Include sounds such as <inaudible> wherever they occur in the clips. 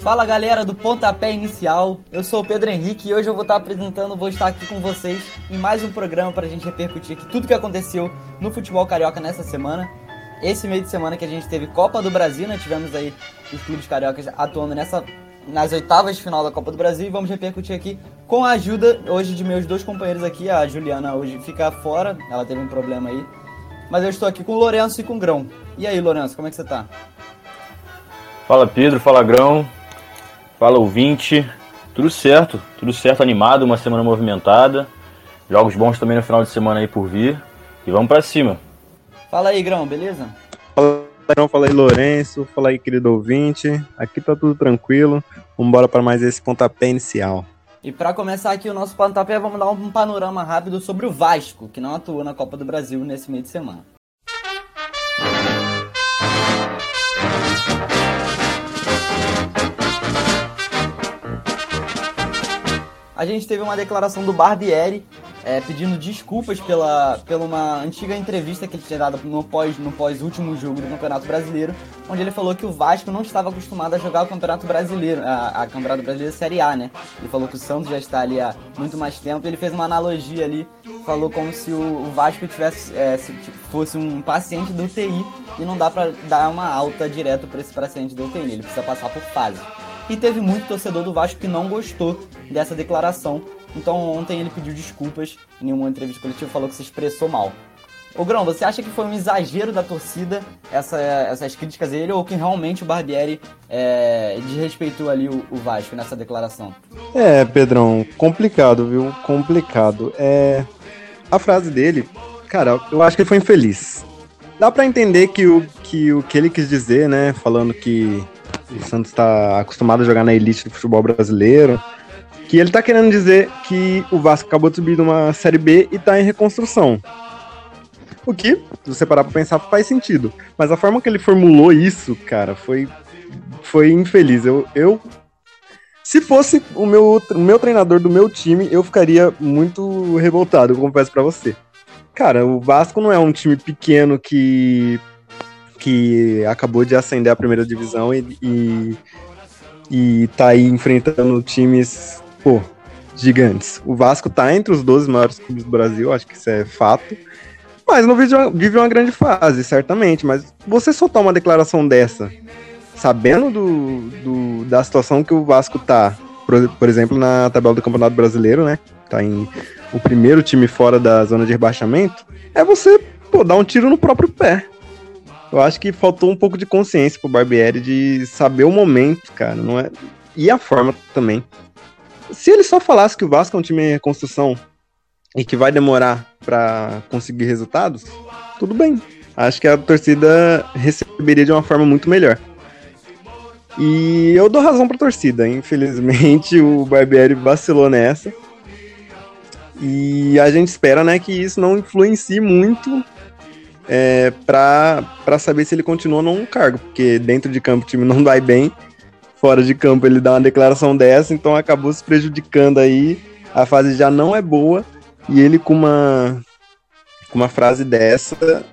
Fala galera do Pontapé Inicial, eu sou o Pedro Henrique e hoje eu vou estar apresentando, vou estar aqui com vocês em mais um programa para a gente repercutir aqui tudo que aconteceu no futebol carioca nessa semana. Esse meio de semana que a gente teve Copa do Brasil, né? Tivemos aí os clubes cariocas atuando nessa, nas oitavas de final da Copa do Brasil e vamos repercutir aqui com a ajuda hoje de meus dois companheiros aqui. A Juliana hoje fica fora, ela teve um problema aí. Mas eu estou aqui com o Lourenço e com o Grão. E aí, Lourenço, como é que você tá? Fala Pedro, fala Grão. Fala ouvinte, tudo certo, tudo certo, animado, uma semana movimentada, jogos bons também no final de semana aí por vir e vamos para cima. Fala aí, Grão, beleza? Fala aí, fala aí, Lourenço, fala aí, querido ouvinte, aqui tá tudo tranquilo, vamos embora para mais esse pontapé inicial. E para começar aqui o nosso pontapé, vamos dar um panorama rápido sobre o Vasco, que não atuou na Copa do Brasil nesse meio de semana. a gente teve uma declaração do Barbieri é, pedindo desculpas pela, pela uma antiga entrevista que ele tinha dado no pós, no pós último jogo do Campeonato Brasileiro, onde ele falou que o Vasco não estava acostumado a jogar o Campeonato Brasileiro, a, a Campeonato Brasileiro Série A, né? Ele falou que o Santos já está ali há muito mais tempo. Ele fez uma analogia ali, falou como se o, o Vasco tivesse é, se, tipo, fosse um paciente do UTI e não dá para dar uma alta direto para esse paciente do UTI, ele precisa passar por fase. E teve muito torcedor do Vasco que não gostou dessa declaração. Então ontem ele pediu desculpas em uma entrevista coletiva falou que se expressou mal. Ô Grão, você acha que foi um exagero da torcida essa, essas críticas a ele ou que realmente o Barbieri é, desrespeitou ali o, o, Vasco nessa declaração? É, Pedrão, complicado, viu? Complicado. É, a frase dele, cara, eu acho que ele foi infeliz. Dá para entender que o, que o que ele quis dizer, né, falando que o Santos está acostumado a jogar na elite do futebol brasileiro, que ele está querendo dizer que o Vasco acabou de subir numa Série B e está em reconstrução. O que, se você parar pra pensar, faz sentido. Mas a forma que ele formulou isso, cara, foi, foi infeliz. Eu, eu se fosse o meu, o meu treinador do meu time, eu ficaria muito revoltado, eu confesso para você. Cara, o Vasco não é um time pequeno que que acabou de ascender à primeira divisão e, e, e tá aí enfrentando times, pô, gigantes. O Vasco tá entre os 12 maiores clubes do Brasil, acho que isso é fato. Mas não vive uma, grande fase, certamente. Mas você soltar uma declaração dessa, sabendo do, do, da situação que o Vasco tá, por, por exemplo, na tabela do Campeonato Brasileiro, né? Tá em o primeiro time fora da zona de rebaixamento, é você pô, dar um tiro no próprio pé. Eu acho que faltou um pouco de consciência pro Barbieri de saber o momento, cara, não é? E a forma também. Se ele só falasse que o Vasco é um time em reconstrução e que vai demorar para conseguir resultados, tudo bem. Acho que a torcida receberia de uma forma muito melhor. E eu dou razão pra torcida. Infelizmente, <laughs> o Barbieri vacilou nessa. E a gente espera, né, que isso não influencie muito é, para saber se ele continua num cargo, porque dentro de campo o time não vai bem, fora de campo ele dá uma declaração dessa, então acabou se prejudicando aí, a fase já não é boa, e ele com uma, com uma frase dessa,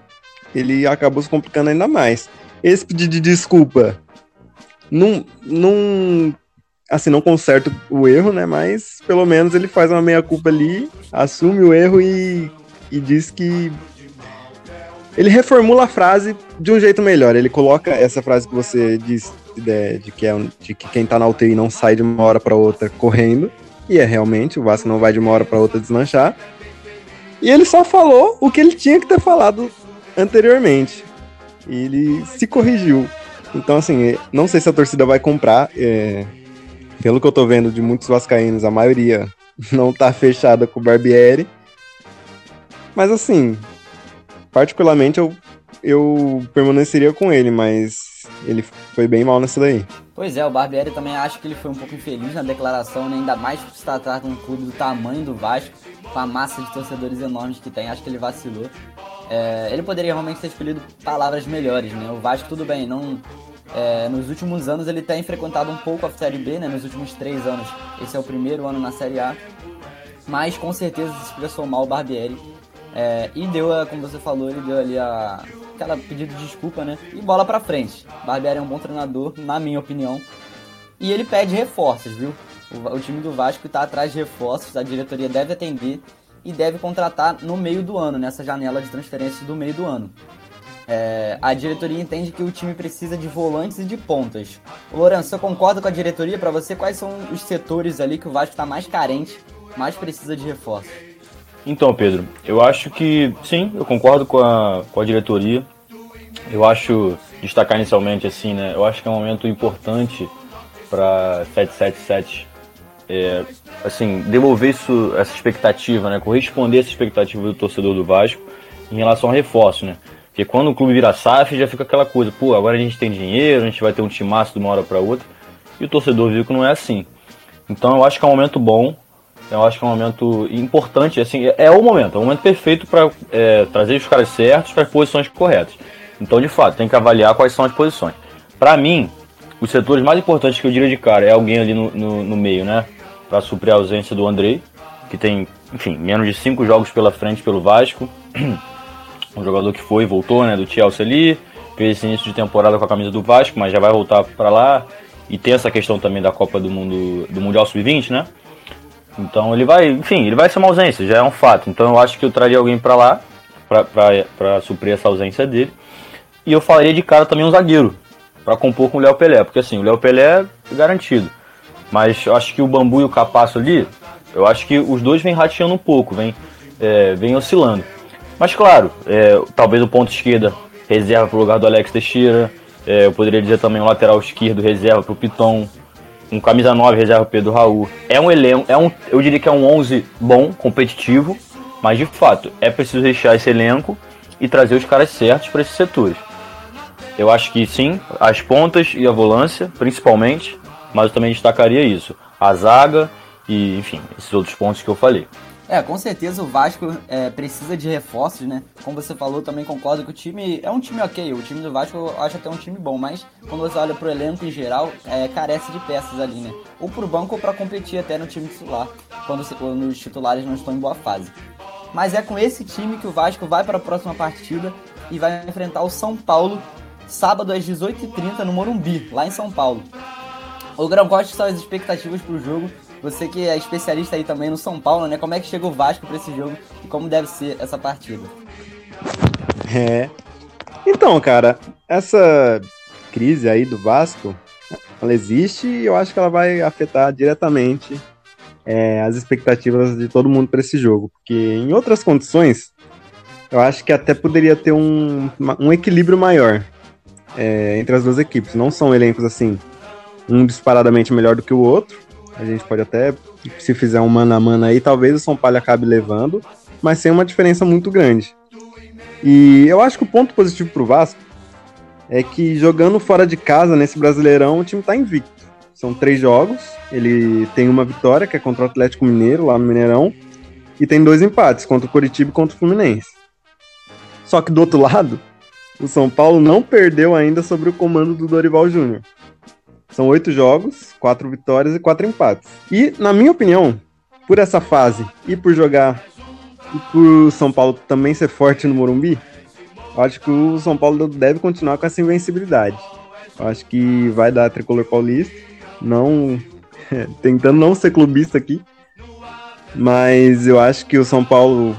ele acabou se complicando ainda mais. Esse pedido de desculpa não, não, assim, não conserta o erro, né, mas pelo menos ele faz uma meia-culpa ali, assume o erro e, e diz que ele reformula a frase de um jeito melhor. Ele coloca essa frase que você disse de, de, que, é, de que quem tá na UTI não sai de uma hora para outra correndo. E é realmente, o Vasco não vai de uma hora para outra deslanchar. E ele só falou o que ele tinha que ter falado anteriormente. E ele se corrigiu. Então, assim, não sei se a torcida vai comprar. É, pelo que eu tô vendo de muitos vascaínos, a maioria <laughs> não tá fechada com o Barbieri. Mas, assim, particularmente eu, eu permaneceria com ele, mas ele foi bem mal nessa daí. Pois é, o Barbieri também acho que ele foi um pouco infeliz na declaração, né? ainda mais por se tratar de um clube do tamanho do Vasco, com a massa de torcedores enormes que tem, acho que ele vacilou. É, ele poderia realmente ter escolhido palavras melhores, né? O Vasco, tudo bem, não. É, nos últimos anos ele tem frequentado um pouco a Série B, né? Nos últimos três anos, esse é o primeiro ano na Série A. Mas com certeza se expressou mal o Barbieri é, e deu, como você falou, ele deu ali a, aquela pedido de desculpa, né? E bola pra frente. Barbieri é um bom treinador, na minha opinião. E ele pede reforços, viu? O, o time do Vasco está atrás de reforços, a diretoria deve atender e deve contratar no meio do ano, nessa janela de transferência do meio do ano. É, a diretoria entende que o time precisa de volantes e de pontas. Lourenço, você concorda com a diretoria? Para você, quais são os setores ali que o Vasco está mais carente, mais precisa de reforço? Então, Pedro, eu acho que sim, eu concordo com a, com a diretoria. Eu acho, destacar inicialmente assim, né? Eu acho que é um momento importante para 777 é, assim, devolver isso, essa expectativa, né? Corresponder essa expectativa do torcedor do Vasco em relação ao reforço, né? Porque quando o clube vira SAF, já fica aquela coisa, pô, agora a gente tem dinheiro, a gente vai ter um timaço de uma hora para outra, e o torcedor viu que não é assim. Então eu acho que é um momento bom, eu acho que é um momento importante, assim, é, é o momento, é o momento perfeito para é, trazer os caras certos para as posições corretas. Então, de fato, tem que avaliar quais são as posições. Para mim, os setores mais importantes que eu diria de cara é alguém ali no, no, no meio, né? Para suprir a ausência do Andrei, que tem, enfim, menos de cinco jogos pela frente pelo Vasco. <clears throat> um jogador que foi e voltou, né, do Chelsea ali, fez esse início de temporada com a camisa do Vasco, mas já vai voltar para lá. E tem essa questão também da Copa do Mundo, do Mundial Sub-20, né? Então ele vai, enfim, ele vai ser uma ausência, já é um fato. Então eu acho que eu traria alguém para lá, para suprir essa ausência dele. E eu falaria de cara também um zagueiro, para compor com o Léo Pelé, porque assim, o Léo Pelé é garantido. Mas eu acho que o Bambu e o Capasso ali, eu acho que os dois vêm rateando um pouco, vem, é, vem oscilando. Mas claro, é, talvez o ponto esquerda reserva para o lugar do Alex Teixeira. É, eu poderia dizer também o lateral esquerdo reserva para o Piton. Um camisa 9 reserva Pedro Raul. É um elenco, é um, eu diria que é um 11 bom, competitivo, mas de fato é preciso deixar esse elenco e trazer os caras certos para esses setores. Eu acho que sim, as pontas e a volância, principalmente, mas eu também destacaria isso. A zaga e, enfim, esses outros pontos que eu falei. É, com certeza o Vasco é, precisa de reforços, né? Como você falou, também concordo que o time é um time ok. O time do Vasco eu acho até um time bom, mas quando você olha pro elenco em geral, é, carece de peças ali, né? Ou pro banco ou para competir até no time titular, quando, quando os titulares não estão em boa fase. Mas é com esse time que o Vasco vai para a próxima partida e vai enfrentar o São Paulo sábado às 18h30 no Morumbi, lá em São Paulo. O Grão, quais são as expectativas para o jogo você que é especialista aí também no São Paulo, né? Como é que chega o Vasco para esse jogo e como deve ser essa partida? É. Então, cara, essa crise aí do Vasco, ela existe e eu acho que ela vai afetar diretamente é, as expectativas de todo mundo para esse jogo. Porque em outras condições, eu acho que até poderia ter um, um equilíbrio maior é, entre as duas equipes. Não são elencos assim, um disparadamente melhor do que o outro, a gente pode até, se fizer um mano a mano aí, talvez o São Paulo acabe levando, mas sem uma diferença muito grande. E eu acho que o ponto positivo pro Vasco é que jogando fora de casa nesse Brasileirão, o time tá invicto. São três jogos, ele tem uma vitória, que é contra o Atlético Mineiro, lá no Mineirão, e tem dois empates, contra o Coritiba e contra o Fluminense. Só que do outro lado, o São Paulo não perdeu ainda sobre o comando do Dorival Júnior. São oito jogos, quatro vitórias e quatro empates. E, na minha opinião, por essa fase e por jogar e por São Paulo também ser forte no Morumbi, acho que o São Paulo deve continuar com essa invencibilidade. Acho que vai dar tricolor paulista, não <laughs> tentando não ser clubista aqui, mas eu acho que o São Paulo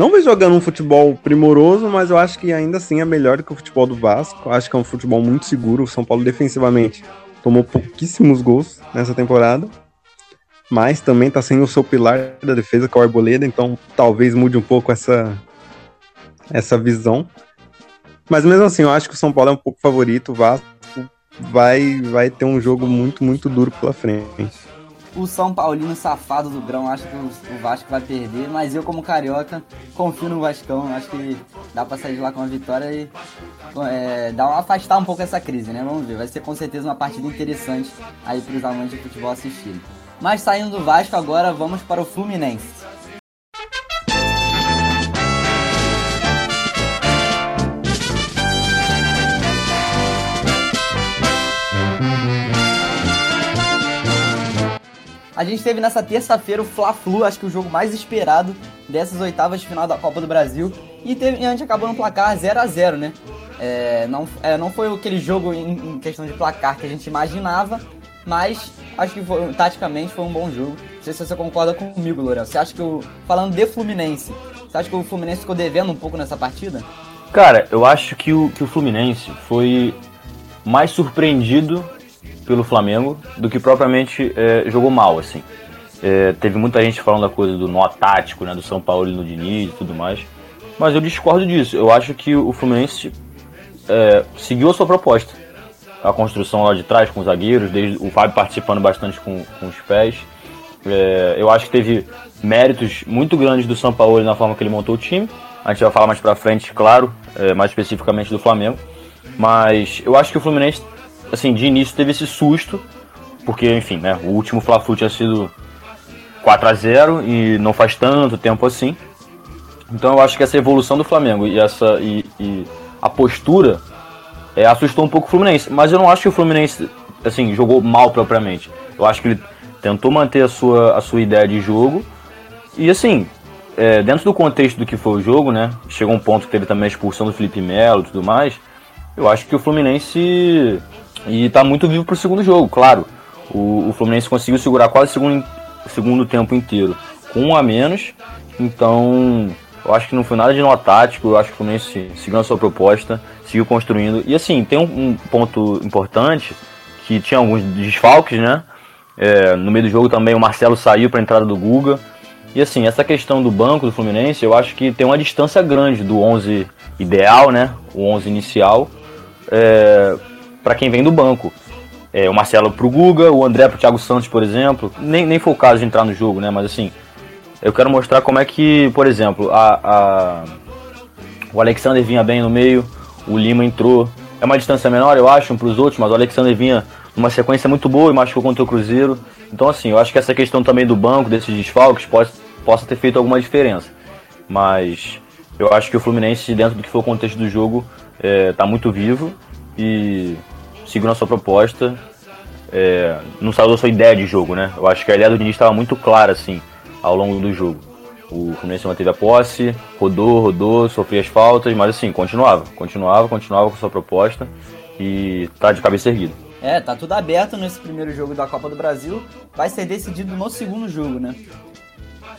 não vem jogando um futebol primoroso, mas eu acho que ainda assim é melhor do que o futebol do Vasco. Eu acho que é um futebol muito seguro. O São Paulo defensivamente tomou pouquíssimos gols nessa temporada. Mas também está sem o seu pilar da defesa, que é o Arboleda, então talvez mude um pouco essa, essa visão. Mas mesmo assim, eu acho que o São Paulo é um pouco favorito. O Vasco vai, vai ter um jogo muito, muito duro pela frente o São Paulino safado do grão acha que o Vasco vai perder, mas eu como carioca confio no Vascão, acho que dá pra sair de lá com a vitória e é, dar uma, afastar um pouco essa crise, né? Vamos ver, vai ser com certeza uma partida interessante aí pros amantes de futebol assistirem. Mas saindo do Vasco agora, vamos para o Fluminense. A gente teve nessa terça-feira o Fla-Flu, acho que o jogo mais esperado dessas oitavas de final da Copa do Brasil. E, teve, e a gente acabou no placar 0 a 0 né? É, não, é, não foi aquele jogo em, em, questão de placar que a gente imaginava, mas acho que foi, taticamente foi um bom jogo. Não sei se você concorda comigo, Lourel. Você acha que o. Falando de Fluminense, você acha que o Fluminense ficou devendo um pouco nessa partida? Cara, eu acho que o, que o Fluminense foi mais surpreendido pelo Flamengo do que propriamente é, jogou mal, assim. É, teve muita gente falando da coisa do nó tático, né, do São Paulo no Diniz e tudo mais. Mas eu discordo disso. Eu acho que o Fluminense é, seguiu a sua proposta. A construção lá de trás com os zagueiros, desde o Fábio participando bastante com, com os pés. É, eu acho que teve méritos muito grandes do São Paulo na forma que ele montou o time. A gente vai falar mais pra frente, claro, é, mais especificamente do Flamengo. Mas eu acho que o Fluminense assim, de início teve esse susto, porque, enfim, né, o último Fla-Flu tinha sido 4 a 0 e não faz tanto tempo assim. Então eu acho que essa evolução do Flamengo e essa e, e a postura é, assustou um pouco o Fluminense, mas eu não acho que o Fluminense assim jogou mal propriamente. Eu acho que ele tentou manter a sua, a sua ideia de jogo e assim é, dentro do contexto do que foi o jogo, né? Chegou um ponto que teve também a expulsão do Felipe Melo e tudo mais. Eu acho que o Fluminense e tá muito vivo pro segundo jogo, claro. O, o Fluminense conseguiu segurar quase o segundo, segundo tempo inteiro com um a menos. Então, eu acho que não foi nada de nó tático. Eu acho que o Fluminense seguiu a sua proposta, seguiu construindo. E assim, tem um, um ponto importante que tinha alguns desfalques, né? É, no meio do jogo também o Marcelo saiu para a entrada do Guga. E assim, essa questão do banco do Fluminense, eu acho que tem uma distância grande do 11 ideal, né? O 11 inicial. É, para quem vem do banco. É, o Marcelo pro Guga, o André pro Thiago Santos, por exemplo. Nem, nem foi o caso de entrar no jogo, né? Mas assim, eu quero mostrar como é que, por exemplo, a, a, o Alexander vinha bem no meio, o Lima entrou. É uma distância menor, eu acho, para os outros, mas o Alexander vinha numa sequência muito boa e machucou contra o Cruzeiro. Então, assim, eu acho que essa questão também do banco, desses desfalques, pode, possa ter feito alguma diferença. Mas eu acho que o Fluminense, dentro do que foi o contexto do jogo, está é, muito vivo e seguiu a sua proposta, é, não saiu da sua ideia de jogo, né? Eu acho que a ideia do Diniz estava muito clara, assim, ao longo do jogo. O Fluminense manteve a posse, rodou, rodou, sofria as faltas, mas assim, continuava, continuava, continuava com sua proposta e tá de cabeça erguida. É, tá tudo aberto nesse primeiro jogo da Copa do Brasil, vai ser decidido no segundo jogo, né?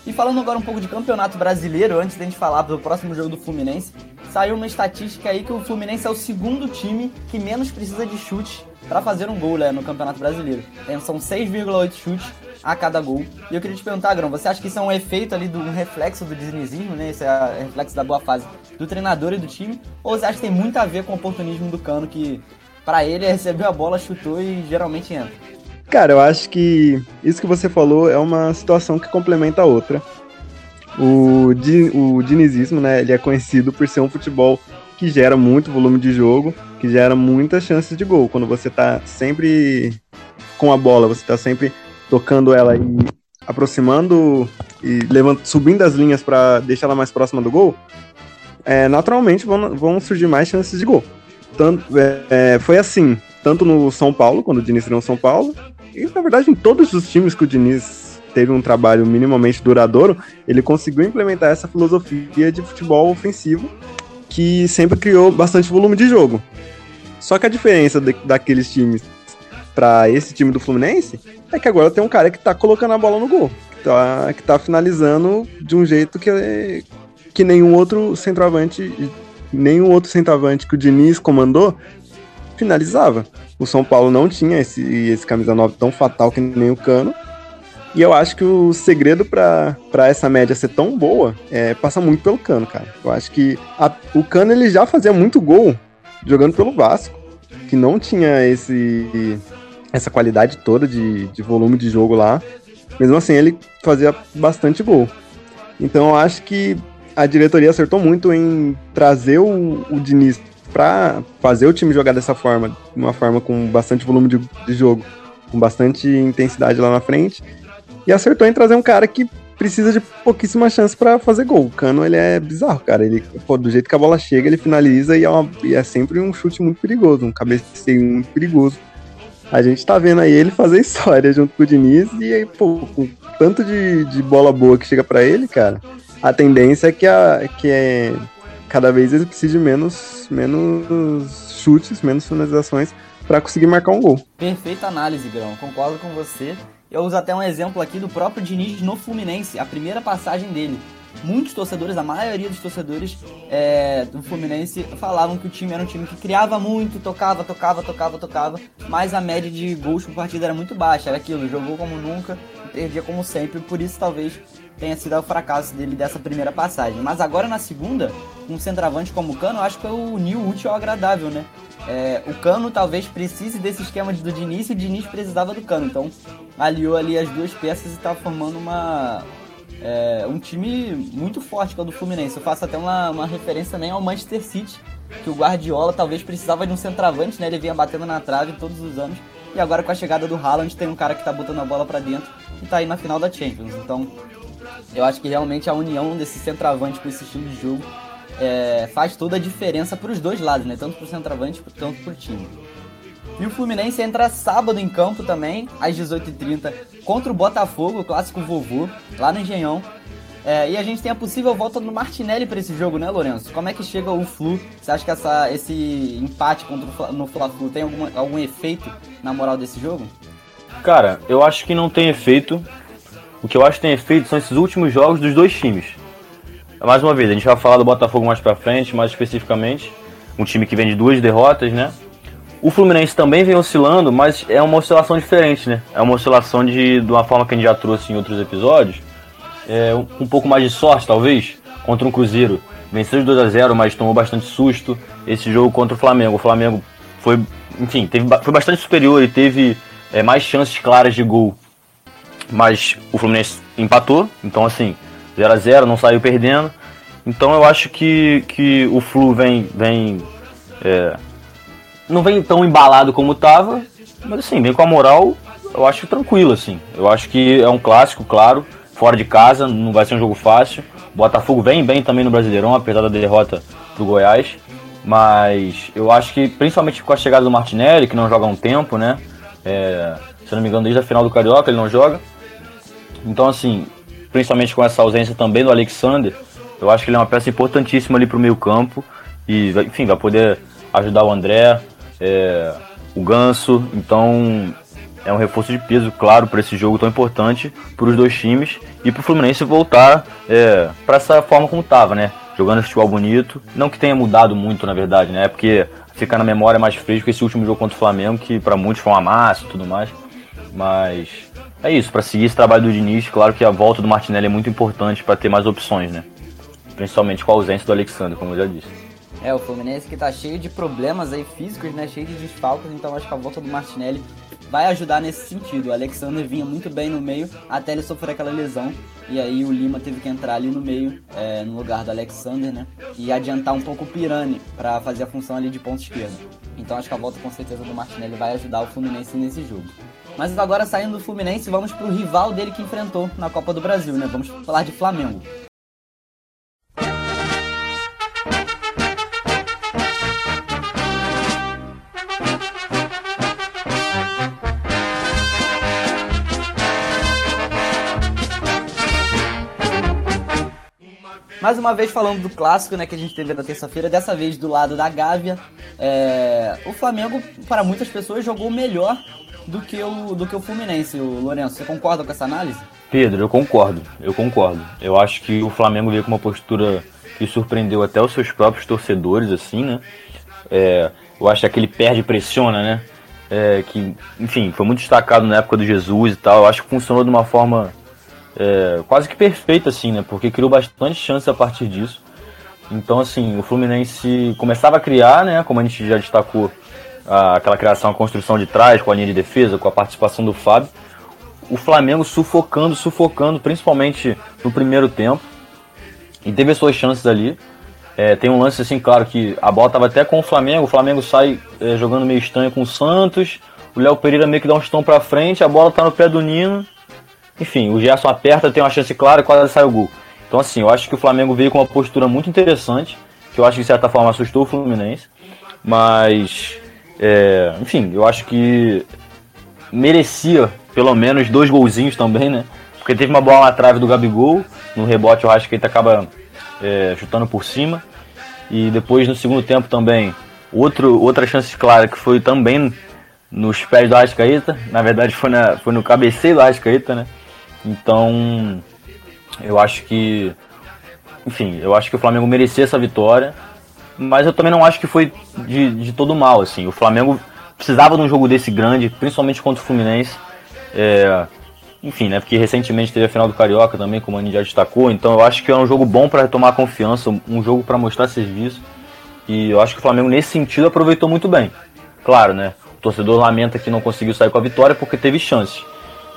E falando agora um pouco de campeonato brasileiro, antes da gente falar do próximo jogo do Fluminense, saiu uma estatística aí que o Fluminense é o segundo time que menos precisa de chute para fazer um gol né, no Campeonato Brasileiro. São 6,8 chutes a cada gol. E eu queria te perguntar, Grão, você acha que isso é um efeito ali, do, um reflexo do dinizismo, né? Esse é reflexo da boa fase do treinador e do time? Ou você acha que tem muito a ver com o oportunismo do Cano, que para ele recebeu a bola, chutou e geralmente entra? Cara, eu acho que isso que você falou é uma situação que complementa a outra. O, o dinizismo, né, ele é conhecido por ser um futebol que gera muito volume de jogo, que gera muitas chances de gol. Quando você tá sempre com a bola, você tá sempre tocando ela e aproximando e levando, subindo as linhas para deixar ela mais próxima do gol, é, naturalmente vão, vão surgir mais chances de gol. Tanto, é, é foi assim, tanto no São Paulo, quando o Diniz no São Paulo, e na verdade em todos os times que o Diniz teve um trabalho minimamente duradouro, ele conseguiu implementar essa filosofia de futebol ofensivo que sempre criou bastante volume de jogo. Só que a diferença de, daqueles times para esse time do Fluminense é que agora tem um cara que tá colocando a bola no gol, que tá, que tá finalizando de um jeito que, que nenhum outro centroavante, nenhum outro centroavante que o Diniz comandou finalizava. O São Paulo não tinha esse, esse camisa 9 tão fatal que nem o Cano. E eu acho que o segredo para essa média ser tão boa é, passa muito pelo Cano, cara. Eu acho que a, o Cano ele já fazia muito gol jogando pelo Vasco, que não tinha esse essa qualidade toda de, de volume de jogo lá. Mesmo assim, ele fazia bastante gol. Então eu acho que a diretoria acertou muito em trazer o, o Diniz para fazer o time jogar dessa forma, uma forma com bastante volume de, de, jogo, com bastante intensidade lá na frente, e acertou em trazer um cara que precisa de pouquíssima chance para fazer gol. O Cano, ele é bizarro, cara. Ele, pô, do jeito que a bola chega, ele finaliza e é, uma, e é sempre um chute muito perigoso, um cabeceio muito perigoso. a gente tá vendo aí ele fazer <laughs> história junto com o Diniz e aí, pô, com tanto de, de bola boa que chega para ele, cara, a tendência é que, a, que é, cada vez ele precise de menos, menos chutes, menos finalizações para conseguir marcar um gol. Perfeita análise, Grão. Concordo com você. Eu uso até um exemplo aqui do próprio Diniz no Fluminense, a primeira passagem dele. Muitos torcedores, a maioria dos torcedores é, do Fluminense falavam que o time era um time que criava muito, tocava, tocava, tocava, tocava, mas a média de gols por partida era muito baixa. Era aquilo, jogou como nunca, perdia como sempre, por isso talvez tenha sido o fracasso dele dessa primeira passagem. Mas agora na segunda, um centroavante como o Cano, acho que é o Nil útil ao agradável, né? É, o Cano talvez precise desse esquema do Diniz e o Diniz precisava do Cano. Então aliou ali as duas peças e está formando uma, é, um time muito forte que é o do Fluminense. Eu faço até uma, uma referência também ao Manchester City, que o Guardiola talvez precisava de um centroavante, né? Ele vinha batendo na trave todos os anos. E agora com a chegada do Haaland tem um cara que tá botando a bola para dentro e tá aí na final da Champions. Então, eu acho que realmente a união desse centroavante com esse estilo de jogo é, faz toda a diferença para os dois lados, né? Tanto para o centroavante quanto para o time. E o Fluminense entra sábado em campo também, às 18h30, contra o Botafogo, o clássico vovô, lá no Engenhão. É, e a gente tem a possível volta do Martinelli para esse jogo, né, Lourenço? Como é que chega o Flu? Você acha que essa, esse empate contra o, no Fla-Flu tem algum, algum efeito na moral desse jogo? Cara, eu acho que não tem efeito. O que eu acho que tem efeito são esses últimos jogos dos dois times. Mais uma vez, a gente vai falar do Botafogo mais pra frente, mais especificamente. Um time que vem de duas derrotas, né? O Fluminense também vem oscilando, mas é uma oscilação diferente, né? É uma oscilação de, de uma forma que a gente já trouxe em outros episódios. É, um, pouco mais de sorte, talvez, contra um Cruzeiro. Venceu de 2 a 0 mas tomou bastante susto. Esse jogo contra o Flamengo. O Flamengo foi, enfim, teve, foi bastante superior e teve é, mais chances claras de gol. Mas o Fluminense empatou, então assim, 0 a 0 não saiu perdendo. Então eu acho que, que o Flu vem. vem é, não vem tão embalado como estava, mas assim, vem com a moral, eu acho tranquilo, assim. Eu acho que é um clássico, claro, fora de casa, não vai ser um jogo fácil. O Botafogo vem bem também no Brasileirão, apesar da derrota pro Goiás. Mas eu acho que, principalmente com a chegada do Martinelli, que não joga há um tempo, né? É, se não me engano, desde a final do Carioca ele não joga. Então, assim, principalmente com essa ausência também do Alexander, eu acho que ele é uma peça importantíssima ali para o meio campo e, enfim, vai poder ajudar o André, é, o Ganso, então é um reforço de peso, claro, para esse jogo tão importante para os dois times e para o Fluminense voltar é, para essa forma como estava, né? Jogando futebol bonito, não que tenha mudado muito, na verdade, né? É porque fica na memória mais fresco esse último jogo contra o Flamengo, que para muitos foi uma massa e tudo mais, mas é isso, para seguir esse trabalho do Diniz, claro que a volta do Martinelli é muito importante para ter mais opções, né? Principalmente com a ausência do Alexandre, como eu já disse. É, o Fluminense que tá cheio de problemas aí físicos, né? Cheio de desfalques, então acho que a volta do Martinelli vai ajudar nesse sentido. O Alexander vinha muito bem no meio até ele sofrer aquela lesão. E aí o Lima teve que entrar ali no meio, é, no lugar do Alexander, né? E adiantar um pouco o Pirani para fazer a função ali de ponto esquerdo. Então acho que a volta com certeza do Martinelli vai ajudar o Fluminense nesse jogo. Mas agora saindo do Fluminense, vamos pro rival dele que enfrentou na Copa do Brasil, né? Vamos falar de Flamengo. Mais uma vez falando do clássico, né, que a gente teve na terça-feira, dessa vez do lado da Gávea. É... O Flamengo, para muitas pessoas, jogou melhor do que o, do que o Fluminense, o Lourenço. Você concorda com essa análise? Pedro, eu concordo, eu concordo. Eu acho que o Flamengo veio com uma postura que surpreendeu até os seus próprios torcedores, assim, né? É, eu acho que aquele perde pressiona, né? É, que, enfim, foi muito destacado na época do Jesus e tal. Eu acho que funcionou de uma forma é, quase que perfeita, assim, né? Porque criou bastante chance a partir disso. Então, assim, o Fluminense começava a criar, né? Como a gente já destacou, aquela criação, a construção de trás, com a linha de defesa, com a participação do Fábio. O Flamengo sufocando, sufocando, principalmente no primeiro tempo. E teve as suas chances ali. É, tem um lance assim, claro, que a bola estava até com o Flamengo, o Flamengo sai é, jogando meio estranho com o Santos, o Léo Pereira meio que dá um chutão pra frente, a bola tá no pé do Nino, enfim, o Gerson aperta, tem uma chance clara e quase sai o gol. Então, assim, eu acho que o Flamengo veio com uma postura muito interessante, que eu acho que de certa forma assustou o Fluminense. Mas, é, enfim, eu acho que merecia pelo menos dois golzinhos também, né? Porque teve uma bola na trave do Gabigol, no rebote o Rascaeta acaba é, chutando por cima. E depois no segundo tempo também, outro, outra chance clara que foi também nos pés do Arrascaeta, na verdade foi, na, foi no cabeceio do Arrascaeta, né? Então, eu acho que, enfim, eu acho que o Flamengo merecia essa vitória, mas eu também não acho que foi de, de todo mal, assim. O Flamengo precisava de um jogo desse grande, principalmente contra o Fluminense. É, enfim, né? Porque recentemente teve a final do Carioca também, como a gente já destacou. Então eu acho que é um jogo bom para retomar a confiança, um jogo para mostrar serviço. E eu acho que o Flamengo nesse sentido aproveitou muito bem. Claro, né? O torcedor lamenta que não conseguiu sair com a vitória porque teve chance.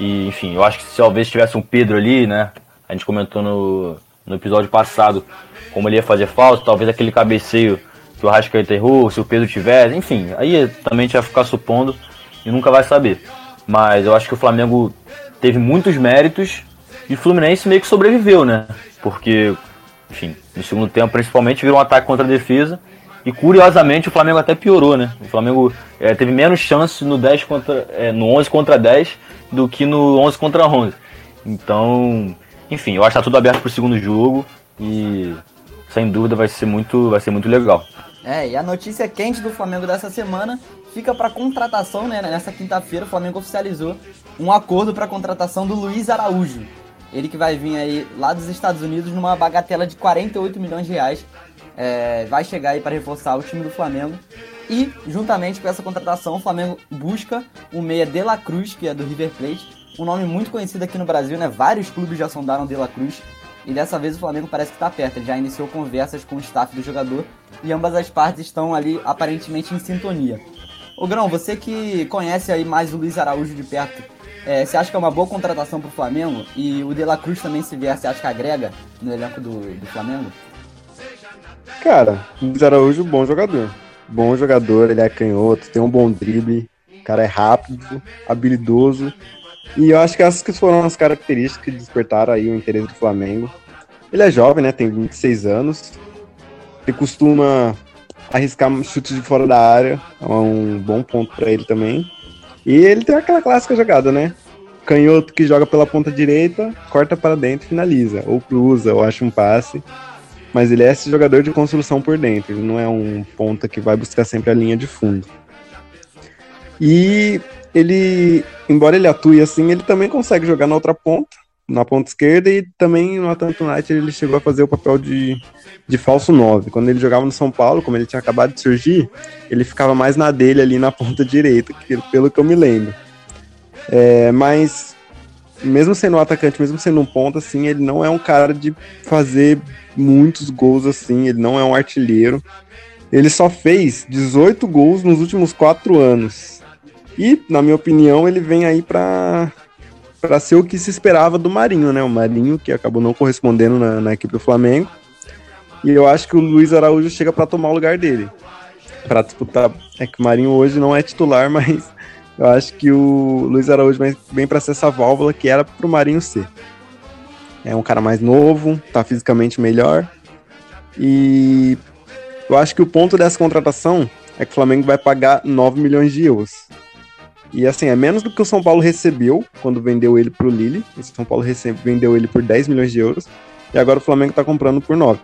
E, enfim, eu acho que se talvez tivesse um Pedro ali, né? A gente comentou no, no episódio passado como ele ia fazer falta, talvez aquele cabeceio que o Rascaeta errou, se o Pedro tivesse, enfim, aí também a gente vai ficar supondo e nunca vai saber. Mas eu acho que o Flamengo teve muitos méritos e o Fluminense meio que sobreviveu, né? Porque, enfim, no segundo tempo principalmente virou um ataque contra a defesa e curiosamente o Flamengo até piorou, né? O Flamengo é, teve menos chance no 10 contra é, no 11 contra 10 do que no 11 contra 11. Então, enfim, eu acho que tá tudo aberto pro segundo jogo e sem dúvida vai ser muito, vai ser muito legal. É, e a notícia quente do Flamengo dessa semana fica para contratação, né? Nessa quinta-feira o Flamengo oficializou um acordo para contratação do Luiz Araújo. Ele que vai vir aí lá dos Estados Unidos numa bagatela de 48 milhões de reais. É, vai chegar aí para reforçar o time do Flamengo. E, juntamente com essa contratação, o Flamengo busca o meia De La Cruz, que é do River Plate. Um nome muito conhecido aqui no Brasil, né? Vários clubes já sondaram De La Cruz. E dessa vez o Flamengo parece que está perto. Ele já iniciou conversas com o staff do jogador e ambas as partes estão ali aparentemente em sintonia. Ô Grão, você que conhece aí mais o Luiz Araújo de perto, é, você acha que é uma boa contratação para o Flamengo? E o De La Cruz também, se vier, você acha que agrega no elenco do, do Flamengo? Cara, o Luiz Araújo, bom jogador. Bom jogador, ele é canhoto, tem um bom drible, o cara é rápido, habilidoso e eu acho que essas que foram as características que despertaram aí o interesse do Flamengo. Ele é jovem, né? Tem 26 anos. Ele costuma arriscar chutes de fora da área. É um bom ponto para ele também. E ele tem aquela clássica jogada, né? Canhoto que joga pela ponta direita, corta para dentro e finaliza. Ou cruza, ou acha um passe. Mas ele é esse jogador de construção por dentro. Ele não é um ponta que vai buscar sempre a linha de fundo. E ele, embora ele atue assim, ele também consegue jogar na outra ponta, na ponta esquerda, e também no Atlanta United ele chegou a fazer o papel de, de falso 9. Quando ele jogava no São Paulo, como ele tinha acabado de surgir, ele ficava mais na dele ali na <laughs> ponta direita, pelo que eu me lembro. É, mas mesmo sendo um atacante, mesmo sendo um ponta, assim, ele não é um cara de fazer muitos gols assim, ele não é um artilheiro. Ele só fez 18 gols nos últimos quatro anos. E, na minha opinião, ele vem aí para para ser o que se esperava do Marinho, né? O Marinho que acabou não correspondendo na, na equipe do Flamengo. E eu acho que o Luiz Araújo chega para tomar o lugar dele. Para disputar. É que o Marinho hoje não é titular, <laughs> mas eu acho que o Luiz Araújo vem para ser essa válvula que era pro Marinho ser. É um cara mais novo, tá fisicamente melhor. E eu acho que o ponto dessa contratação é que o Flamengo vai pagar 9 milhões de euros. E assim, é menos do que o São Paulo recebeu quando vendeu ele pro Lille. O São Paulo vendeu ele por 10 milhões de euros. E agora o Flamengo tá comprando por 9.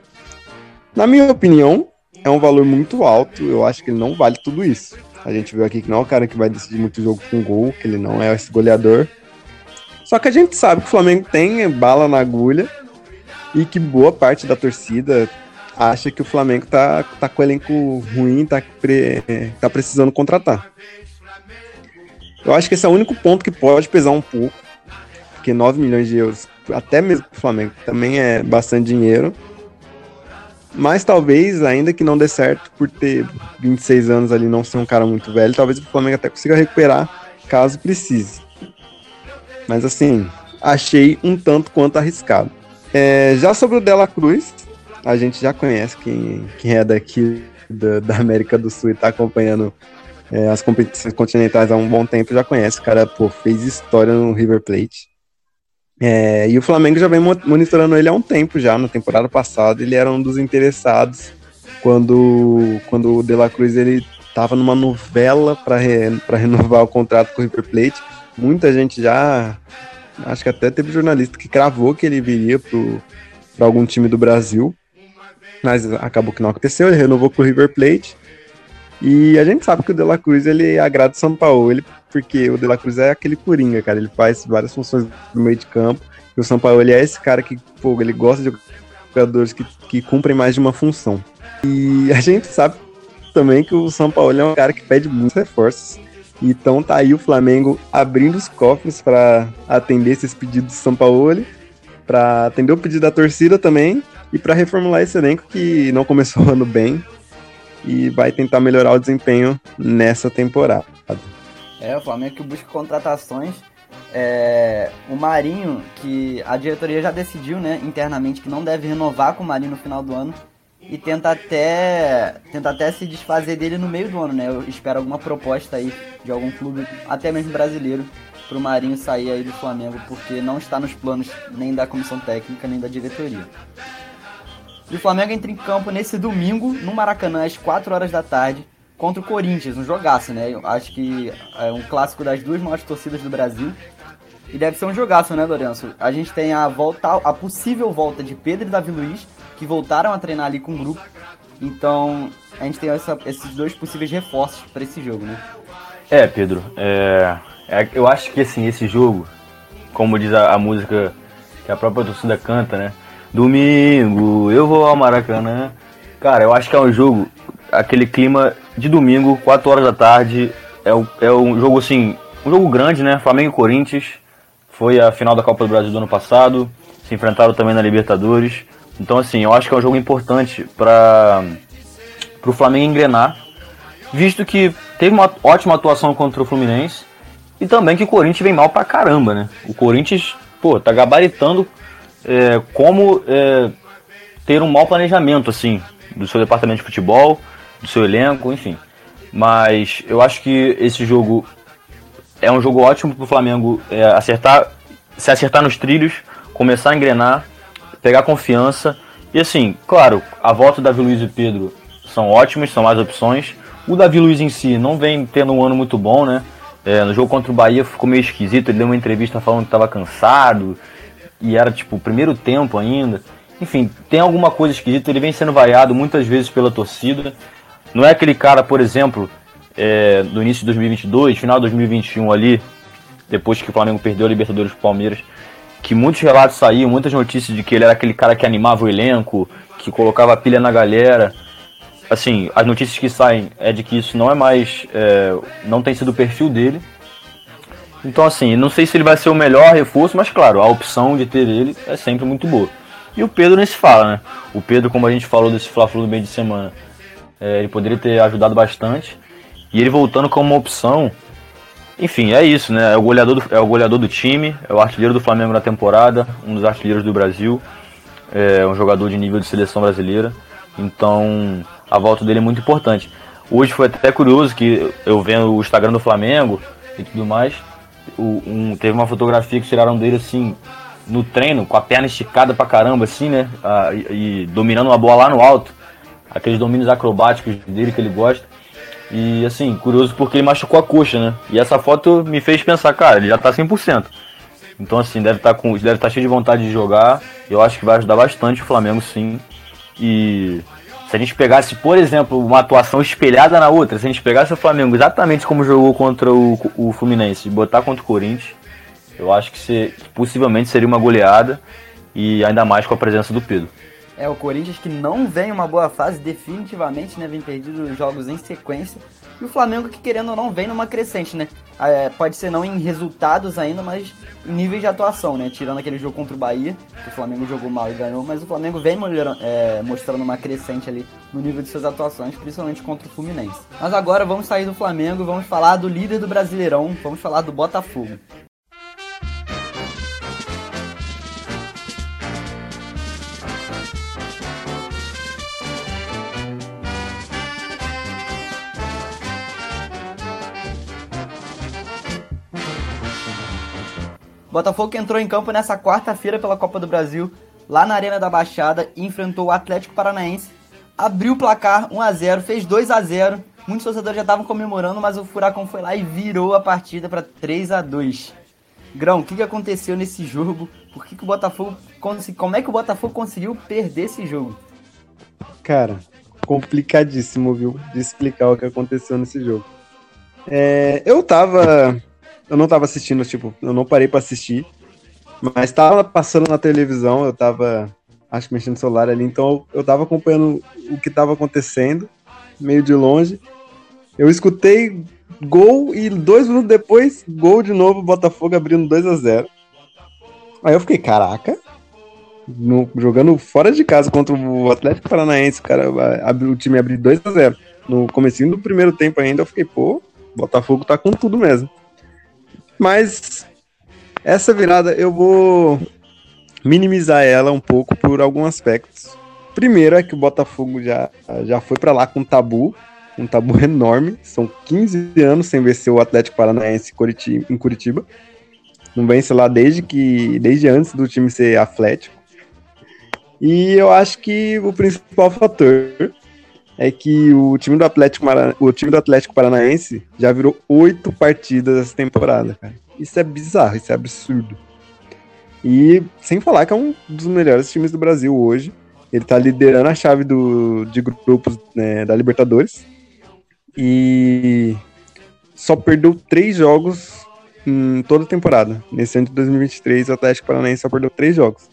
Na minha opinião, é um valor muito alto. Eu acho que ele não vale tudo isso. A gente viu aqui que não é o cara que vai decidir muito jogo com gol, que ele não é esse goleador. Só que a gente sabe que o Flamengo tem bala na agulha e que boa parte da torcida acha que o Flamengo tá, tá com o elenco ruim, tá, pre, tá precisando contratar. Eu acho que esse é o único ponto que pode pesar um pouco, porque 9 milhões de euros, até mesmo para o Flamengo, também é bastante dinheiro. Mas talvez, ainda que não dê certo por ter 26 anos ali, não ser um cara muito velho, talvez o Flamengo até consiga recuperar caso precise. Mas assim, achei um tanto quanto arriscado. É, já sobre o Dela Cruz, a gente já conhece quem, quem é daqui da, da América do Sul e está acompanhando é, as competições continentais há um bom tempo, já conhece. O cara pô, fez história no River Plate. É, e o Flamengo já vem monitorando ele há um tempo já. Na temporada passada, ele era um dos interessados quando, quando o De La Cruz ele estava numa novela para re, renovar o contrato com o River Plate. Muita gente já. Acho que até teve jornalista que cravou que ele viria para algum time do Brasil. Mas acabou que não aconteceu, ele renovou com o River Plate. E a gente sabe que o De La Cruz ele agrada o São Paulo, ele, porque o De La Cruz é aquele coringa, cara. Ele faz várias funções no meio de campo. E o São Paulo ele é esse cara que, pô, ele gosta de jogadores que, que cumprem mais de uma função. E a gente sabe também que o São Paulo é um cara que pede muitos reforços. Então tá aí o Flamengo abrindo os cofres para atender esses pedidos do São Paulo, para atender o pedido da torcida também e para reformular esse elenco que não começou o ano bem e vai tentar melhorar o desempenho nessa temporada. É, o Flamengo que busca contratações. É, o Marinho, que a diretoria já decidiu né, internamente que não deve renovar com o Marinho no final do ano, e tenta até tenta até se desfazer dele no meio do ano, né? Eu espero alguma proposta aí de algum clube, até mesmo brasileiro, para o Marinho sair aí do Flamengo, porque não está nos planos nem da comissão técnica nem da diretoria. E o Flamengo entra em campo nesse domingo, no Maracanã, às 4 horas da tarde, contra o Corinthians, um jogaço, né? Acho que é um clássico das duas maiores torcidas do Brasil. E deve ser um jogaço, né, Lourenço? A gente tem a volta, a possível volta de Pedro e Davi Luiz, que voltaram a treinar ali com o grupo. Então, a gente tem essa, esses dois possíveis reforços para esse jogo, né? É, Pedro, é, é, eu acho que assim, esse jogo, como diz a, a, música que a própria torcida canta, né? Domingo, eu vou ao Maracanã. Cara, eu acho que é um jogo, aquele clima de domingo, 4 horas da tarde. É, é um jogo assim, um jogo grande, né? Flamengo e Corinthians. Foi a final da Copa do Brasil do ano passado. Se enfrentaram também na Libertadores. Então, assim, eu acho que é um jogo importante para o Flamengo engrenar, visto que teve uma ótima atuação contra o Fluminense e também que o Corinthians vem mal pra caramba, né? O Corinthians, pô, tá gabaritando é, como é, ter um mau planejamento, assim, do seu departamento de futebol, do seu elenco, enfim. Mas eu acho que esse jogo é um jogo ótimo pro Flamengo é, acertar, se acertar nos trilhos, começar a engrenar pegar confiança. E assim, claro, a volta do Davi Luiz e Pedro são ótimas, são mais opções. O Davi Luiz em si não vem tendo um ano muito bom, né? É, no jogo contra o Bahia ficou meio esquisito, ele deu uma entrevista falando que estava cansado e era tipo o primeiro tempo ainda. Enfim, tem alguma coisa esquisita, ele vem sendo vaiado muitas vezes pela torcida. Não é aquele cara, por exemplo, é, início de 2022, final de 2021 ali, depois que o Flamengo perdeu a Libertadores pro Palmeiras, que muitos relatos saíam, muitas notícias de que ele era aquele cara que animava o elenco, que colocava pilha na galera. Assim, as notícias que saem é de que isso não é mais. É, não tem sido o perfil dele. Então, assim, não sei se ele vai ser o melhor reforço, mas claro, a opção de ter ele é sempre muito boa. E o Pedro nem se fala, né? O Pedro, como a gente falou desse Fla-Flu no meio de semana, é, ele poderia ter ajudado bastante. E ele voltando como uma opção, enfim, é isso, né? É o, goleador do, é o goleador do time, é o artilheiro do Flamengo na temporada, um dos artilheiros do Brasil, é um jogador de nível de seleção brasileira. Então, a volta dele é muito importante. Hoje foi até curioso que eu vendo o Instagram do Flamengo e tudo mais, o, um, teve uma fotografia que tiraram dele assim, no treino, com a perna esticada pra caramba, assim, né? Ah, e, e dominando uma bola lá no alto. Aqueles domínios acrobáticos dele que ele gosta. E assim, curioso porque ele machucou a coxa, né? E essa foto me fez pensar, cara, ele já tá 100%. Então assim, deve estar tá com, deve estar tá cheio de vontade de jogar. Eu acho que vai ajudar bastante o Flamengo sim. E se a gente pegasse, por exemplo, uma atuação espelhada na outra, se a gente pegasse o Flamengo exatamente como jogou contra o, o Fluminense e botar contra o Corinthians, eu acho que, se, possivelmente seria uma goleada e ainda mais com a presença do Pedro. É o Corinthians que não vem uma boa fase definitivamente, né? Vem perdido jogos em sequência. E o Flamengo que querendo ou não vem numa crescente, né? É, pode ser não em resultados ainda, mas em nível de atuação, né? Tirando aquele jogo contra o Bahia, que o Flamengo jogou mal e ganhou, mas o Flamengo vem é, mostrando uma crescente ali no nível de suas atuações, principalmente contra o Fluminense. Mas agora vamos sair do Flamengo vamos falar do líder do Brasileirão, vamos falar do Botafogo. Botafogo entrou em campo nessa quarta-feira pela Copa do Brasil, lá na Arena da Baixada, e enfrentou o Atlético Paranaense. Abriu o placar 1 a 0 fez 2 a 0 Muitos torcedores já estavam comemorando, mas o Furacão foi lá e virou a partida para 3 a 2 Grão, o que, que aconteceu nesse jogo? Por que, que o Botafogo. Como é que o Botafogo conseguiu perder esse jogo? Cara, complicadíssimo, viu? De explicar o que aconteceu nesse jogo. É, eu tava. Eu não tava assistindo, tipo, eu não parei para assistir. Mas tava passando na televisão, eu tava. Acho que mexendo no celular ali, então eu tava acompanhando o que tava acontecendo, meio de longe. Eu escutei gol e dois minutos depois, gol de novo, Botafogo abrindo 2 a 0 Aí eu fiquei, caraca, no, jogando fora de casa contra o Atlético Paranaense, o, cara, o time abriu 2 a 0 No comecinho do primeiro tempo ainda, eu fiquei, pô, Botafogo tá com tudo mesmo. Mas essa virada eu vou minimizar ela um pouco por alguns aspectos. Primeiro é que o Botafogo já, já foi para lá com tabu, um tabu <laughs> enorme. São 15 anos sem vencer o Atlético Paranaense em Curitiba. Não vence lá desde que desde antes do time ser Atlético. E eu acho que o principal fator é que o time do Atlético, o time do Atlético Paranaense já virou oito partidas essa temporada, cara. Isso é bizarro, isso é absurdo. E sem falar que é um dos melhores times do Brasil hoje. Ele tá liderando a chave do, de grupos né, da Libertadores. E só perdeu três jogos em toda a temporada. Nesse ano de 2023, o Atlético Paranaense só perdeu três jogos.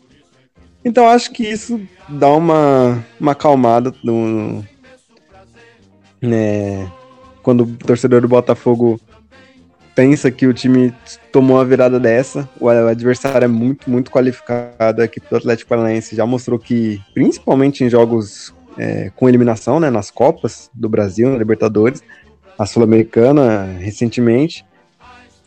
Então acho que isso dá uma, uma acalmada no, né, quando o torcedor do Botafogo pensa que o time tomou uma virada dessa, o adversário é muito, muito qualificado. A equipe do Atlético Paranaense já mostrou que, principalmente em jogos é, com eliminação, né, nas Copas do Brasil, na Libertadores, a Sul-Americana recentemente,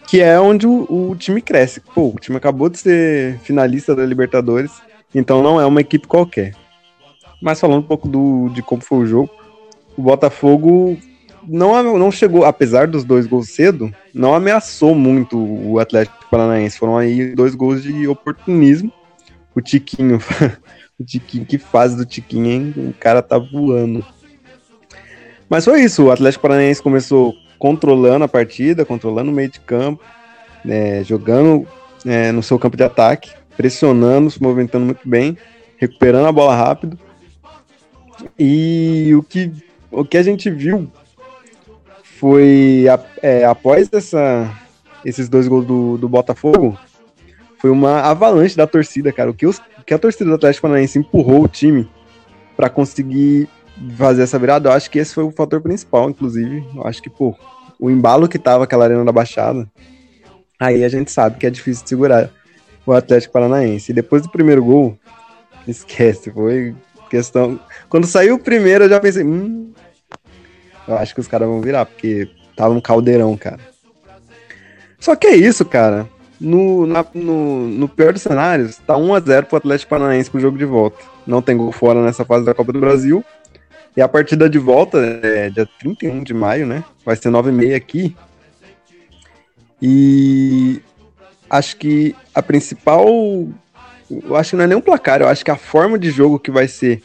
que é onde o, o, time cresce. Pô, o time acabou de ser finalista da Libertadores, então não é uma equipe qualquer. Mas falando um pouco do, de como foi o jogo, o Botafogo não, não chegou, apesar dos dois gols cedo, não ameaçou muito o Atlético Paranaense. Foram aí dois gols de oportunismo. O Tiquinho, <laughs> o Tiquinho, que fase do Tiquinho, hein? O cara tá voando. Mas foi isso, o Atlético Paranaense começou controlando a partida, controlando o meio de campo, né, jogando é, no seu campo de ataque, pressionando, se movimentando muito bem, recuperando a bola rápido. E o que o que a gente viu foi, é, após essa, esses dois gols do, do Botafogo, foi uma avalanche da torcida, cara. O que, os, que a torcida do Atlético Paranaense empurrou o time para conseguir fazer essa virada, eu acho que esse foi o fator principal, inclusive. Eu acho que, pô, o embalo que tava aquela arena da Baixada, aí a gente sabe que é difícil de segurar o Atlético Paranaense. E depois do primeiro gol, <laughs> esquece, foi questão. Quando saiu o primeiro, eu já pensei, hum, eu acho que os caras vão virar, porque tava um caldeirão, cara. Só que é isso, cara. No, na, no, no pior dos cenários, tá 1x0 pro Atlético Paranaense pro jogo de volta. Não tem gol fora nessa fase da Copa do Brasil. E a partida de volta é dia 31 de maio, né? Vai ser 9h30 aqui. E acho que a principal. Eu acho que não é nem um placar, eu acho que a forma de jogo que vai ser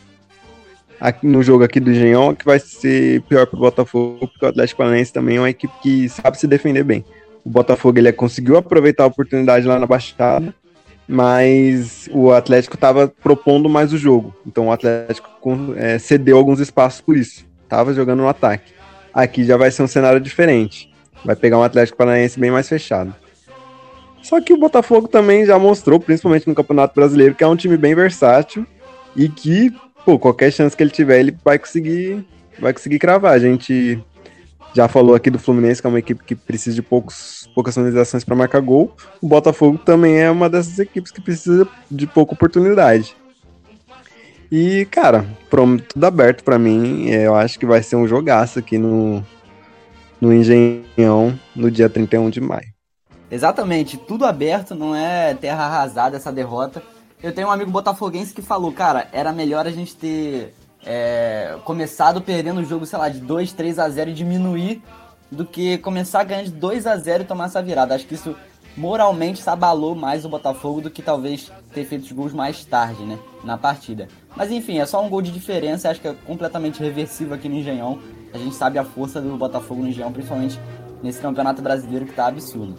aqui no jogo aqui do Engenhão que vai ser pior para o Botafogo, porque o Atlético Paranaense também é uma equipe que sabe se defender bem. O Botafogo ele conseguiu aproveitar a oportunidade lá na Baixada, mas o Atlético estava propondo mais o jogo. Então o Atlético é, cedeu alguns espaços por isso. Tava jogando no ataque. Aqui já vai ser um cenário diferente. Vai pegar um Atlético Paranaense bem mais fechado. Só que o Botafogo também já mostrou, principalmente no Campeonato Brasileiro, que é um time bem versátil e que pô, qualquer chance que ele tiver, ele vai conseguir, vai conseguir cravar. A gente já falou aqui do Fluminense, que é uma equipe que precisa de poucos, poucas finalizações para marcar gol. O Botafogo também é uma dessas equipes que precisa de pouca oportunidade. E, cara, tudo aberto para mim. É, eu acho que vai ser um jogaço aqui no, no Engenhão no dia 31 de maio. Exatamente, tudo aberto, não é terra arrasada essa derrota. Eu tenho um amigo botafoguense que falou, cara, era melhor a gente ter é, começado perdendo o jogo, sei lá, de 2, 3 a 0 e diminuir do que começar ganhando de 2 a 0 e tomar essa virada. Acho que isso moralmente se abalou mais o Botafogo do que talvez ter feito os gols mais tarde, né, na partida. Mas enfim, é só um gol de diferença, acho que é completamente reversível aqui no Engenhão. A gente sabe a força do Botafogo no Engenhão, principalmente nesse campeonato brasileiro que tá absurdo.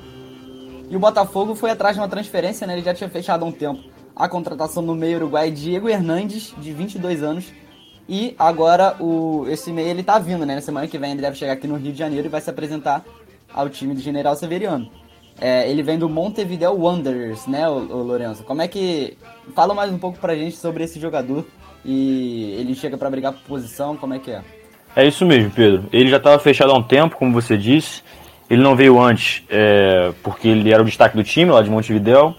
E o Botafogo foi atrás de uma transferência, né? Ele já tinha fechado há um tempo a contratação no meio uruguai Diego Hernandes, de 22 anos. E agora o, esse meio ele tá vindo, né? Na semana que vem ele deve chegar aqui no Rio de Janeiro e vai se apresentar ao time do General Severiano. É, ele vem do Montevideo Wanderers, né, o, o Lourenço? Como é que. Fala mais um pouco pra gente sobre esse jogador. E ele chega para brigar por posição, como é que é? É isso mesmo, Pedro. Ele já estava fechado há um tempo, como você disse. Ele não veio antes é, porque ele era o destaque do time lá de Montevideo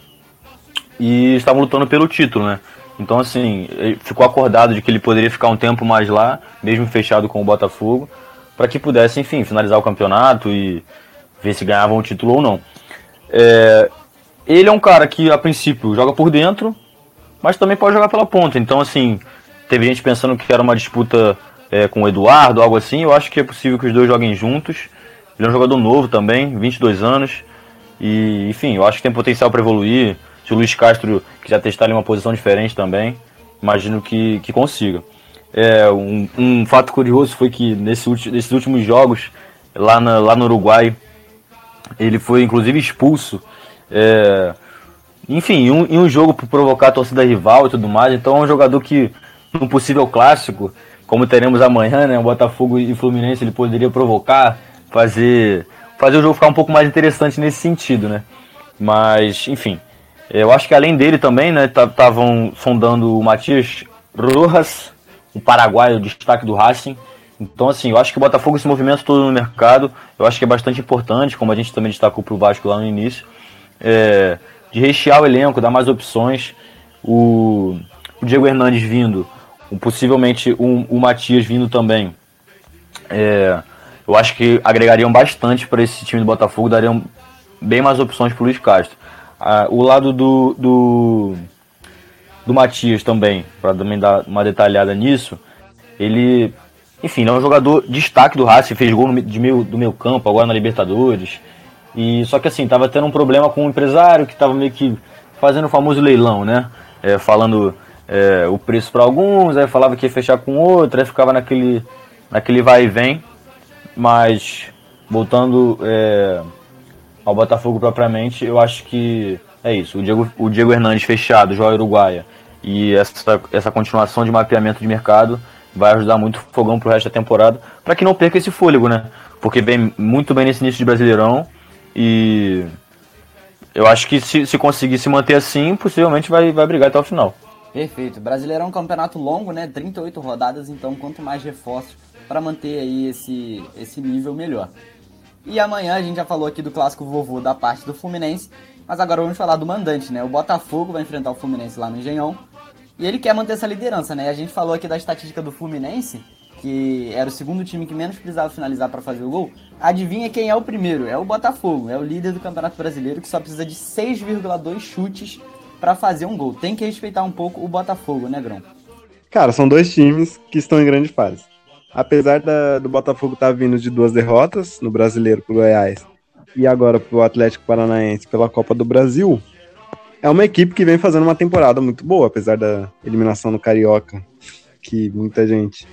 e estavam lutando pelo título, né? Então, assim, ficou acordado de que ele poderia ficar um tempo mais lá, mesmo fechado com o Botafogo, para que pudesse, enfim, finalizar o campeonato e ver se ganhavam o título ou não. É, ele é um cara que, a princípio, joga por dentro, mas também pode jogar pela ponta. Então, assim, teve gente pensando que era uma disputa é, com o Eduardo, algo assim. Eu acho que é possível que os dois joguem juntos. Ele é um jogador novo também, 22 anos. E, enfim, eu acho que tem potencial para evoluir. Se o Luiz Castro quiser testar ali uma posição diferente também, imagino que, que consiga. É, um, um fato curioso foi que nesse, nesses últimos jogos, lá, na, lá no Uruguai, ele foi inclusive expulso. É, enfim, em um, em um jogo por provocar a torcida rival e tudo mais. Então é um jogador que, num possível clássico, como teremos amanhã, né? O Botafogo e Fluminense, ele poderia provocar, fazer, fazer o jogo ficar um pouco mais interessante nesse sentido, né? Mas, enfim, eu acho que além dele também, né, estavam sondando o Matias Rojas, o paraguaio, o destaque do Racing. Então, assim, eu acho que o Botafogo, esse movimento todo no mercado, eu acho que é bastante importante, como a gente também destacou para o Vasco lá no início, é, de rechear o elenco, dar mais opções. O, o Diego Hernandes vindo, possivelmente o, o Matias vindo também. É, eu acho que agregariam bastante para esse time do Botafogo, dariam bem mais opções para o Luiz Castro. Ah, o lado do, do, do Matias também, para também dar uma detalhada nisso, ele, enfim, é um jogador destaque do Racing, fez gol no, de meio, do meu campo agora na Libertadores. E só que assim, tava tendo um problema com o um empresário que tava meio que fazendo o famoso leilão, né? É, falando é, o preço para alguns, aí falava que ia fechar com outro, aí ficava naquele, naquele vai e vem. Mas voltando é, ao Botafogo propriamente, eu acho que é isso. O Diego, o Diego Hernandes fechado, Joia Uruguaia, e essa, essa continuação de mapeamento de mercado vai ajudar muito o Fogão pro resto da temporada, para que não perca esse fôlego, né? Porque vem muito bem nesse início de Brasileirão e eu acho que se, se conseguir se manter assim, possivelmente vai, vai brigar até o final. Perfeito. Brasileirão é um campeonato longo, né? 38 rodadas, então quanto mais reforços para manter aí esse, esse nível melhor. E amanhã a gente já falou aqui do clássico vovô da parte do Fluminense, mas agora vamos falar do mandante, né? O Botafogo vai enfrentar o Fluminense lá no Engenhão. E ele quer manter essa liderança, né? A gente falou aqui da estatística do Fluminense, que era o segundo time que menos precisava finalizar para fazer o gol. Adivinha quem é o primeiro? É o Botafogo, é o líder do Campeonato Brasileiro que só precisa de 6,2 chutes para fazer um gol. Tem que respeitar um pouco o Botafogo, né, Grão? Cara, são dois times que estão em grande fase apesar da, do Botafogo estar tá vindo de duas derrotas no Brasileiro pro Goiás e agora pro Atlético Paranaense pela Copa do Brasil, é uma equipe que vem fazendo uma temporada muito boa, apesar da eliminação no Carioca, que muita gente,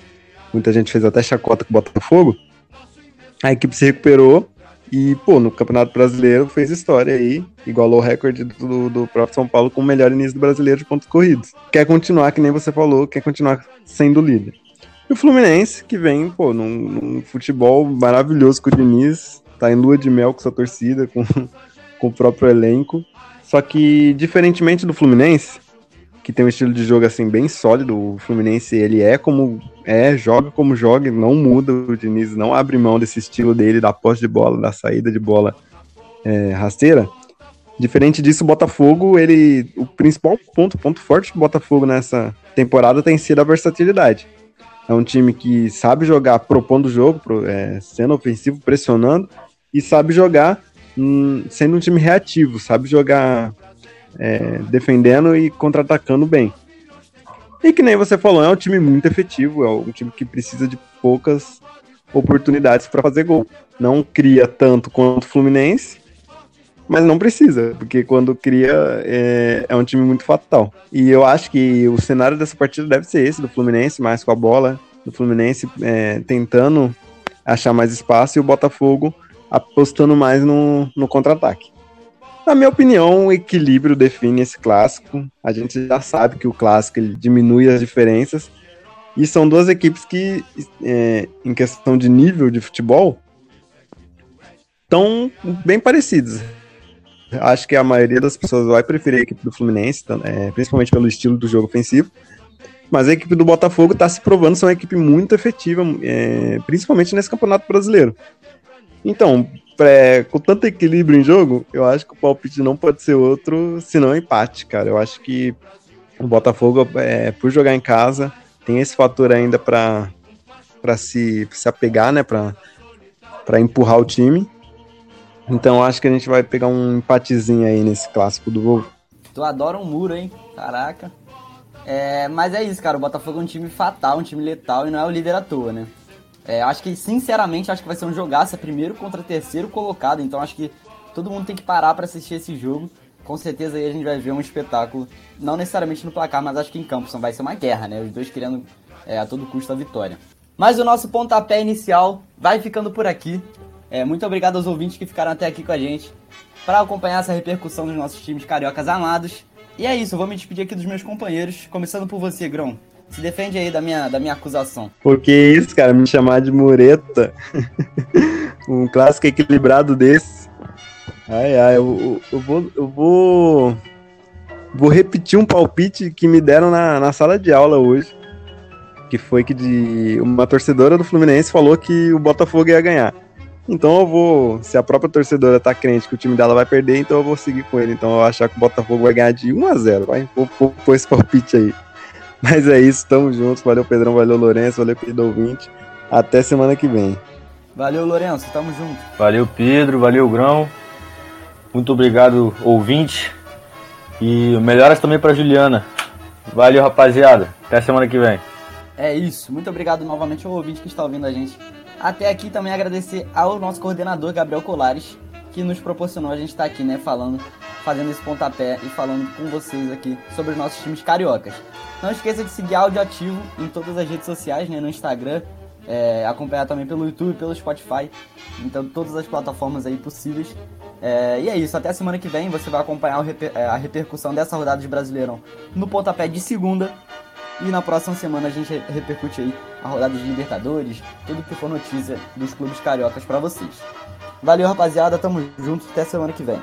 muita gente fez até chacota com o Botafogo. A equipe se recuperou e, pô, no Campeonato Brasileiro fez história aí, igualou o recorde do, do próprio São Paulo com o melhor início do brasileiro de pontos corridos. Quer continuar, que nem você falou, quer continuar sendo líder. E o Fluminense, que vem, pô, num, num, futebol maravilhoso com o Diniz, tá em lua de mel com sua torcida, com, <laughs> com o próprio elenco. Só que, diferentemente do Fluminense, que tem um estilo de jogo assim bem sólido, o Fluminense ele é como é, joga como joga, não muda, o Diniz não abre mão desse estilo dele, da posse de bola, da saída de bola é, rasteira. Diferente disso, o Botafogo, ele. O principal ponto, ponto forte do Botafogo nessa temporada tem sido a versatilidade. É um time que sabe jogar propondo o jogo, é, sendo ofensivo, pressionando, e sabe jogar hum, sendo um time reativo, sabe jogar é, defendendo e contra-atacando bem. E que nem você falou, é um time muito efetivo, é um time que precisa de poucas oportunidades para fazer gol. Não cria tanto quanto o Fluminense, mas não precisa, porque quando cria é, é, um time muito fatal. E eu acho que o cenário dessa partida deve ser esse, do Fluminense, mais com a bola, do Fluminense é, tentando achar mais espaço e o Botafogo apostando mais no, no contra-ataque. Na minha opinião, o equilíbrio define esse clássico. A gente já sabe que o clássico ele diminui as diferenças. E são duas equipes que, é, em questão de nível de futebol, estão bem parecidas. Acho que a maioria das pessoas vai preferir a equipe do Fluminense, é, principalmente pelo estilo do jogo ofensivo. Mas a equipe do Botafogo está se provando ser uma equipe muito efetiva, é, principalmente nesse Campeonato Brasileiro. Então, é, com tanto equilíbrio em jogo, eu acho que o palpite não pode ser outro, senão empate, cara. Eu acho que o Botafogo, é, por jogar em casa, tem esse fator ainda para se, se apegar, né? Para empurrar o time. Então acho que a gente vai pegar um empatezinho aí nesse clássico do Vovô. Tu adora um muro, hein? Caraca. É, mas é isso, cara. O Botafogo é um time fatal, um time letal e não é o líder à toa, né? É, acho que, sinceramente, acho que vai ser um jogaço, é primeiro contra terceiro colocado. Então acho que todo mundo tem que parar para assistir esse jogo. Com certeza aí a gente vai ver um espetáculo, não necessariamente no placar, mas acho que em campo vai ser uma guerra, né? Os dois querendo é, a todo custo a vitória. Mas o nosso pontapé inicial vai ficando por aqui. É, muito obrigado aos ouvintes que ficaram até aqui com a gente para acompanhar essa repercussão dos nossos times cariocas amados. E é isso, eu vou me despedir aqui dos meus companheiros, começando por você, Grão. Se defende aí da minha, da minha acusação. Porque isso, cara, me chamar de mureta. <laughs> um clássico equilibrado desse. Ai, ai, eu, eu, vou. Eu vou. Vou repetir um palpite que me deram na, na sala de aula hoje. Que foi que de uma torcedora do Fluminense falou que o Botafogo ia ganhar. Então eu vou. Se a própria torcedora tá crente que o time dela vai perder, então eu vou seguir com ele. Então eu vou achar que o Botafogo vai ganhar de 1 a 0 Vai, vou, vou pôr esse <laughs> palpite aí. Mas é isso, tamo juntos. Valeu, Pedrão, valeu, Lourenço, valeu, querido ouvinte. Até semana que vem. Valeu, Lourenço, tamo junto. Valeu, Pedro, valeu, Grão. Muito obrigado, ouvinte. E melhoras também para Juliana. Valeu, rapaziada. Até semana que vem. É isso. Muito obrigado novamente ao ouvinte que está ouvindo a gente até aqui também agradecer ao nosso coordenador Gabriel Colares, que nos proporcionou a gente estar tá aqui, né, falando, fazendo esse pontapé e falando com vocês aqui sobre os nossos times cariocas. Não esqueça de seguir Áudio Ativo em todas as redes sociais, né, no Instagram, é, acompanhar também pelo YouTube, pelo Spotify, então todas as plataformas aí possíveis. É, e é isso, até semana que vem você vai acompanhar reper, é, a repercussão dessa rodada de Brasileirão no pontapé de segunda e na próxima semana a gente repercute aí a rodada de Libertadores, tudo que for notícia dos clubes cariocas para vocês. Valeu, rapaziada, tamo junto, até semana que vem.